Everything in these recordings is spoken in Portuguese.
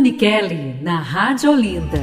Dani Kelly, na Rádio Olinda.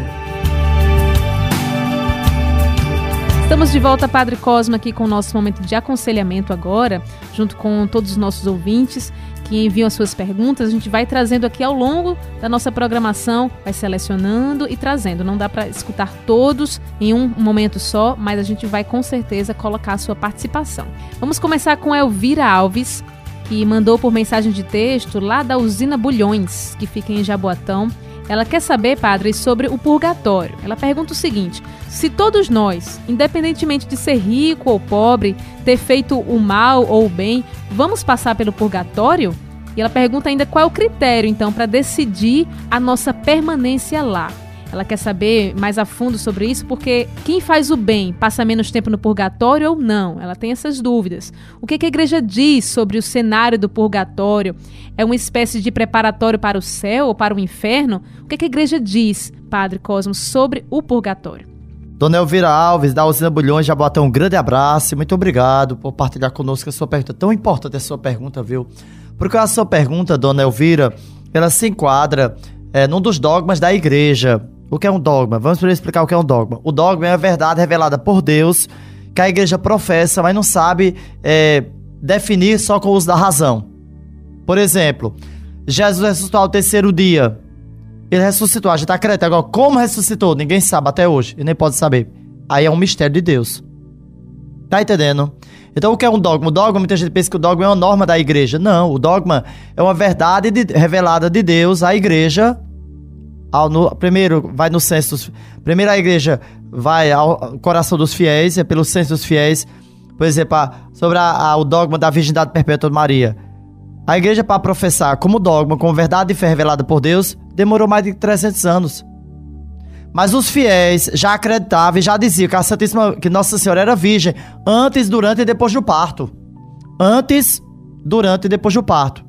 Estamos de volta, Padre Cosmo, aqui com o nosso momento de aconselhamento agora, junto com todos os nossos ouvintes que enviam as suas perguntas. A gente vai trazendo aqui ao longo da nossa programação, vai selecionando e trazendo. Não dá para escutar todos em um momento só, mas a gente vai com certeza colocar a sua participação. Vamos começar com Elvira Alves, que mandou por mensagem de texto lá da usina Bulhões, que fica em Jaboatão. Ela quer saber, padre, sobre o purgatório. Ela pergunta o seguinte: se todos nós, independentemente de ser rico ou pobre, ter feito o mal ou o bem, vamos passar pelo purgatório? E ela pergunta ainda qual é o critério, então, para decidir a nossa permanência lá. Ela quer saber mais a fundo sobre isso, porque quem faz o bem passa menos tempo no purgatório ou não? Ela tem essas dúvidas. O que, a igreja diz sobre o cenário do purgatório? É uma espécie de preparatório para o céu ou para o inferno? O que, a igreja diz, Padre Cosmo, sobre o purgatório? Dona Elvira Alves, da Usina Bulhões, já bota um grande abraço e muito obrigado por partilhar conosco a sua pergunta. Tão importante a sua pergunta, viu? Porque a sua pergunta, Dona Elvira, ela se enquadra é, num dos dogmas da igreja, o que é um dogma? Vamos primeiro explicar o que é um dogma. O dogma é a verdade revelada por Deus que a igreja professa, mas não sabe é, definir só com o uso da razão. Por exemplo, Jesus ressuscitou ao terceiro dia. Ele ressuscitou, a gente acredita. Agora, como ressuscitou? Ninguém sabe até hoje, e nem pode saber. Aí é um mistério de Deus. Tá entendendo? Então, o que é um dogma? O dogma, muita gente pensa que o dogma é uma norma da igreja. Não, o dogma é uma verdade de, revelada de Deus à igreja ao, no, primeiro vai no censo. Primeiro a igreja vai ao coração dos fiéis, é pelo censo dos fiéis. Por exemplo, sobre a, a, o dogma da virgindade perpétua de Maria. A igreja, para professar como dogma, como verdade e fé revelada por Deus, demorou mais de 300 anos. Mas os fiéis já acreditavam e já diziam que a Santíssima, que Nossa Senhora era virgem antes, durante e depois do parto. Antes, durante e depois do parto.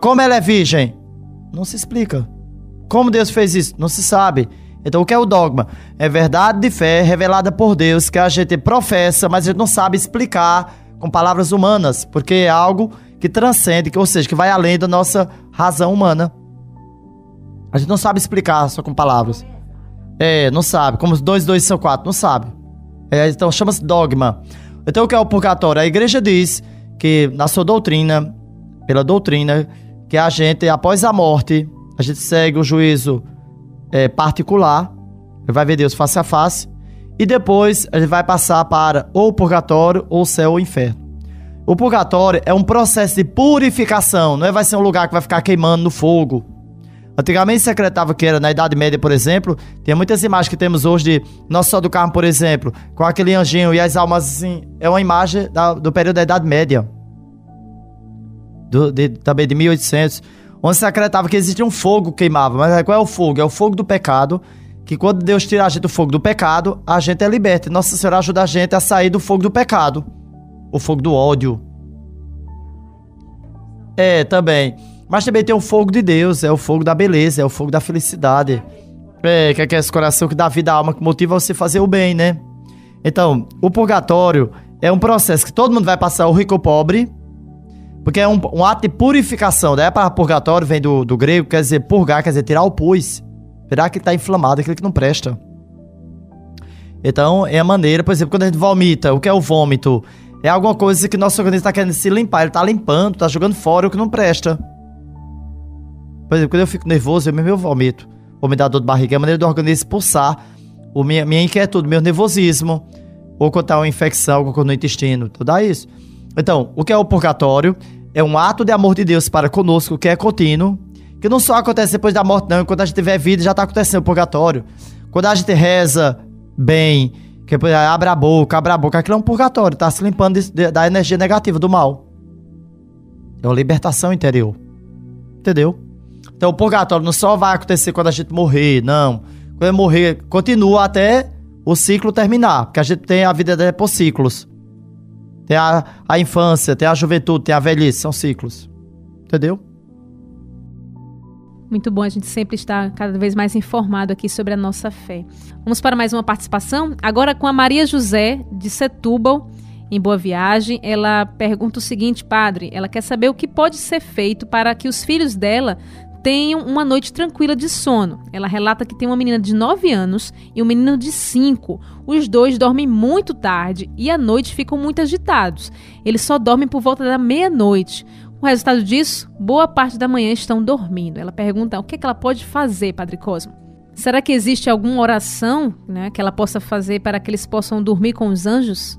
Como ela é virgem? Não se explica. Como Deus fez isso? Não se sabe. Então, o que é o dogma? É verdade de fé revelada por Deus que a gente professa, mas a gente não sabe explicar com palavras humanas, porque é algo que transcende, ou seja, que vai além da nossa razão humana. A gente não sabe explicar só com palavras. É, não sabe. Como os dois, dois são quatro, não sabe. É, então, chama-se dogma. Então, o que é o purgatório? A igreja diz que, na sua doutrina, pela doutrina, que a gente, após a morte, a gente segue o juízo é, particular, vai ver Deus face a face, e depois a gente vai passar para ou purgatório, ou céu ou inferno. O purgatório é um processo de purificação, não é vai ser um lugar que vai ficar queimando no fogo. Antigamente se acreditava que era na Idade Média, por exemplo, tem muitas imagens que temos hoje de Nosso Senhor do Carmo, por exemplo, com aquele anjinho e as almas assim, é uma imagem da, do período da Idade Média. Do, de, também de 1800 onde se acreditava que existia um fogo que queimava. Mas qual é o fogo? É o fogo do pecado, que quando Deus tira a gente do fogo do pecado, a gente é liberta. Nossa Senhora ajuda a gente a sair do fogo do pecado. O fogo do ódio. É, também. Mas também tem o fogo de Deus, é o fogo da beleza, é o fogo da felicidade. É, que é esse coração que dá vida à alma, que motiva você fazer o bem, né? Então, o purgatório é um processo que todo mundo vai passar, o rico ou o pobre, porque é um, um ato de purificação, né? Para purgatório vem do, do grego, quer dizer purgar, quer dizer tirar o pus. Tirar que está inflamado, aquilo que não presta. Então, é a maneira, por exemplo, quando a gente vomita, o que é o vômito? É alguma coisa que nosso organismo está querendo se limpar, ele está limpando, está jogando fora o que não presta. Por exemplo, quando eu fico nervoso, eu mesmo eu vomito. Ou me dá dor de barriga, é a maneira do organismo expulsar o minha, minha inquietude, meu nervosismo. Ou quando tá uma infecção, alguma coisa no intestino, tudo dá isso. Então, o que é o purgatório? É um ato de amor de Deus para conosco que é contínuo, que não só acontece depois da morte, não. Quando a gente tiver vida, já está acontecendo o purgatório. Quando a gente reza bem, que abre a boca, abre a boca, aquilo é um purgatório, está se limpando da energia negativa do mal. É uma libertação interior. Entendeu? Então o purgatório não só vai acontecer quando a gente morrer, não. Quando morrer, continua até o ciclo terminar, porque a gente tem a vida é por ciclos. Tem a, a infância, tem a juventude, tem a velhice, são ciclos. Entendeu? Muito bom, a gente sempre está cada vez mais informado aqui sobre a nossa fé. Vamos para mais uma participação, agora com a Maria José, de Setúbal, em Boa Viagem. Ela pergunta o seguinte, padre: ela quer saber o que pode ser feito para que os filhos dela tenham uma noite tranquila de sono. Ela relata que tem uma menina de 9 anos e um menino de 5. Os dois dormem muito tarde e à noite ficam muito agitados. Eles só dormem por volta da meia-noite. O resultado disso, boa parte da manhã estão dormindo. Ela pergunta o que, é que ela pode fazer, Padre Cosmo. Será que existe alguma oração né, que ela possa fazer para que eles possam dormir com os anjos?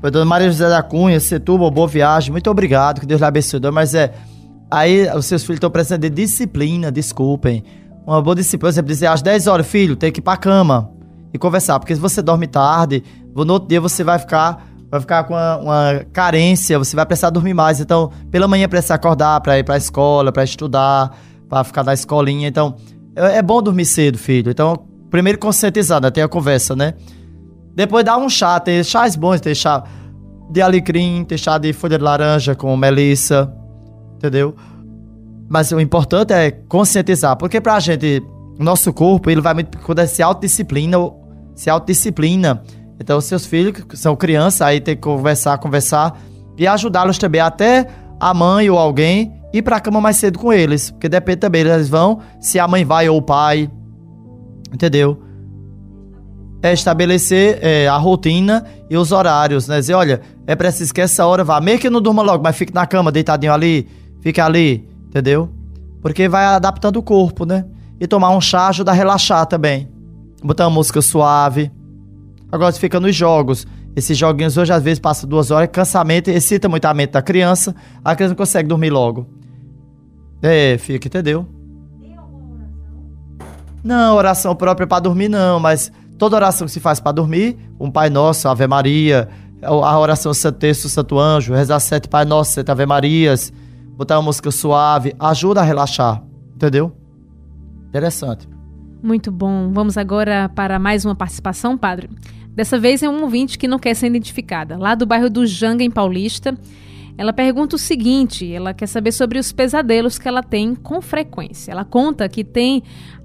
Foi Dona Maria José da Cunha, Setúbal, boa viagem, muito obrigado, que Deus lhe abençoe. Mas é, aí os seus filhos estão precisando de disciplina, desculpem. Uma boa disciplina, você dizer às 10 horas, filho, tem que ir pra cama e conversar, porque se você dorme tarde, no outro dia você vai ficar vai ficar com uma, uma, carência, você vai precisar dormir mais. Então, pela manhã precisa acordar para ir para a escola, para estudar, para ficar na escolinha. Então, é, é, bom dormir cedo, filho. Então, primeiro conscientizar, né? Tem a conversa, né? Depois dá um chá, tem chás bons, tem chá de alecrim, tem chá de folha de laranja com melissa, entendeu? Mas o importante é conscientizar, porque pra gente, nosso corpo, ele vai muito quando é se autodisciplina, se autodisciplina. Então, seus filhos que são crianças, aí tem que conversar, conversar e ajudá-los também até a mãe ou alguém ir pra cama mais cedo com eles, porque depende também, eles vão se a mãe vai ou o pai, entendeu? é estabelecer é, a rotina e os horários, né? Dizer, olha, é preciso que essa hora vá, mesmo que não durma logo, mas fique na cama, deitadinho ali, fique ali, entendeu? Porque vai adaptando o corpo, né? E tomar um chá ajuda a relaxar também. Botar uma música suave. Agora você fica nos jogos. Esses joguinhos hoje às vezes passa duas horas, cansamento, excita muito a mente da criança, a criança não consegue dormir logo. É, fica, entendeu? Não, oração própria para dormir não, mas Toda oração que se faz para dormir, um Pai Nosso, Ave Maria, a oração Santo Texto, Santo Anjo, rezar sete Pai Nosso, sete Ave Marias, botar uma música suave, ajuda a relaxar, entendeu? Interessante. Muito bom. Vamos agora para mais uma participação, padre. Dessa vez é um ouvinte que não quer ser identificada, lá do bairro do Janga, em Paulista. Ela pergunta o seguinte: ela quer saber sobre os pesadelos que ela tem com frequência. Ela conta que tem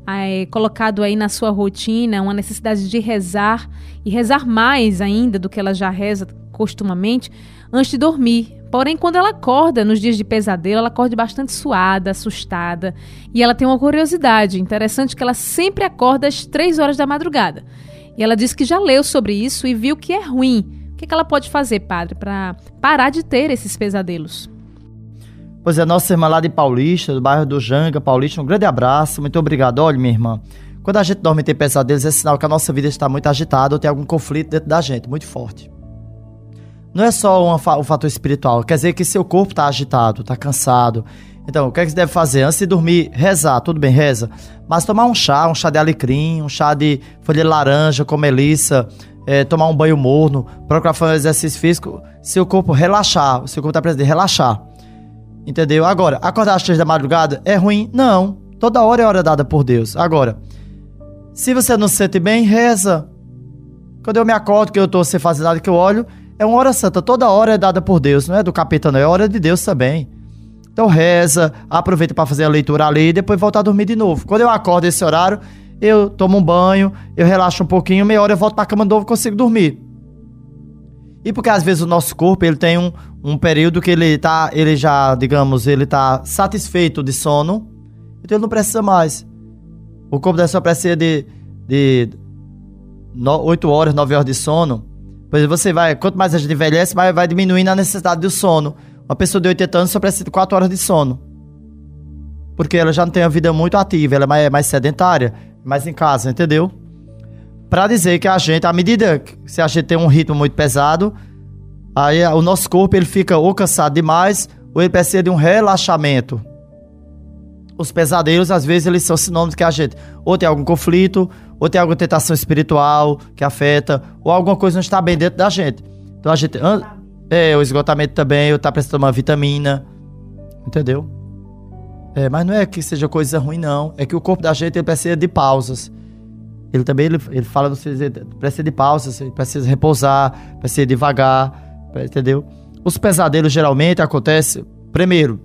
é, colocado aí na sua rotina uma necessidade de rezar e rezar mais ainda do que ela já reza costumamente antes de dormir. Porém, quando ela acorda nos dias de pesadelo, ela acorda bastante suada, assustada. E ela tem uma curiosidade interessante que ela sempre acorda às três horas da madrugada. E ela diz que já leu sobre isso e viu que é ruim. O que, que ela pode fazer, padre, para parar de ter esses pesadelos? Pois é, nossa irmã lá de Paulista, do bairro do Janga, Paulista, um grande abraço, muito obrigado. Olha, minha irmã, quando a gente dorme e tem pesadelos, é sinal que a nossa vida está muito agitada ou tem algum conflito dentro da gente, muito forte. Não é só um, um fator espiritual, quer dizer que seu corpo está agitado, está cansado. Então, o que, é que você deve fazer? Antes de dormir, rezar, tudo bem, reza. Mas tomar um chá, um chá de alecrim, um chá de folha de laranja com melissa, é, tomar um banho morno, procurar fazer um exercício físico, seu corpo relaxar, seu corpo está precisando de relaxar. Entendeu? Agora, acordar às três da madrugada é ruim? Não. Toda hora é hora dada por Deus. Agora, se você não se sente bem, reza. Quando eu me acordo, que eu tô sem fazer nada, que eu olho, é uma hora santa. Toda hora é dada por Deus. Não é do capeta, não. É hora de Deus também. Então reza, aproveita para fazer a leitura ali e depois voltar a dormir de novo. Quando eu acordo esse horário, eu tomo um banho, eu relaxo um pouquinho, meia hora eu volto pra cama de novo e consigo dormir. E porque às vezes o nosso corpo ele tem um, um período que ele tá, ele já, digamos, ele tá satisfeito de sono, então ele não precisa mais. O corpo da pessoa precisa de, de 8 horas, 9 horas de sono. Pois você vai, quanto mais a gente envelhece, mais vai diminuindo a necessidade do sono. Uma pessoa de 80 anos só precisa de 4 horas de sono. Porque ela já não tem uma vida muito ativa, ela é mais, mais sedentária, mais em casa, entendeu? Para dizer que a gente, à medida que se a gente tem um ritmo muito pesado, Aí o nosso corpo ele fica ou cansado demais ou ele precisa de um relaxamento. Os pesadelos, às vezes, eles são sinônimos que a gente ou tem algum conflito, ou tem alguma tentação espiritual que afeta, ou alguma coisa não está bem dentro da gente. Então a gente. É, o esgotamento também, ou tá precisando de uma vitamina. Entendeu? É, mas não é que seja coisa ruim, não. É que o corpo da gente ele precisa de pausas. Ele também ele, ele fala, precisa de pausas, precisa repousar, precisa devagar Entendeu? Os pesadelos geralmente acontecem, primeiro,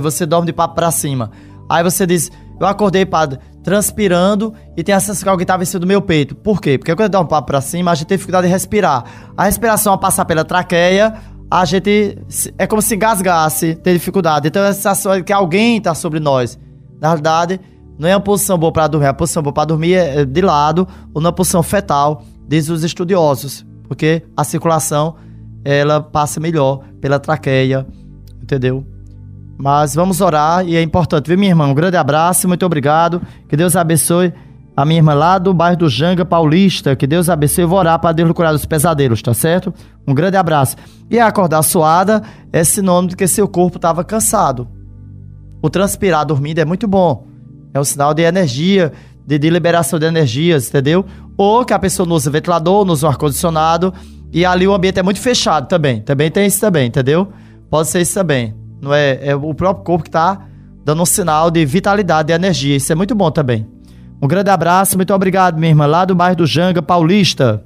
você dorme de papo pra cima. Aí você diz, eu acordei, padre, transpirando e tem a sensação que alguém tá vencendo do meu peito. Por quê? Porque quando eu dou um papo pra cima, a gente tem dificuldade de respirar. A respiração a passar pela traqueia, a gente é como se engasgasse, ter dificuldade. Então, essa sensação de que alguém está sobre nós. Na realidade, não é uma posição boa para dormir, a posição boa para dormir é de lado ou na posição fetal, diz os estudiosos, porque a circulação ela passa melhor pela traqueia, entendeu? Mas vamos orar e é importante, viu, minha irmã? Um grande abraço, muito obrigado. Que Deus abençoe a minha irmã lá do bairro do Janga Paulista. Que Deus abençoe. Eu vou orar para Deus curar dos pesadelos, tá certo? Um grande abraço. E acordar suada é sinônimo de que seu corpo estava cansado. O transpirar dormindo é muito bom. É um sinal de energia, de, de liberação de energias, entendeu? Ou que a pessoa não usa ventilador, não usa ar-condicionado. E ali o ambiente é muito fechado também. Também tem isso também, entendeu? Pode ser isso também. Não é, é o próprio corpo que está dando um sinal de vitalidade, de energia. Isso é muito bom também. Um grande abraço, muito obrigado, minha irmã, lá do bairro do Janga Paulista.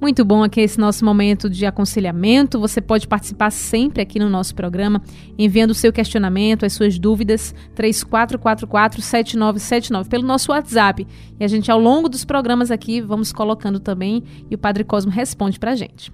Muito bom aqui esse nosso momento de aconselhamento. Você pode participar sempre aqui no nosso programa, enviando o seu questionamento, as suas dúvidas, 3444-7979, pelo nosso WhatsApp. E a gente, ao longo dos programas aqui, vamos colocando também e o Padre Cosmo responde pra gente.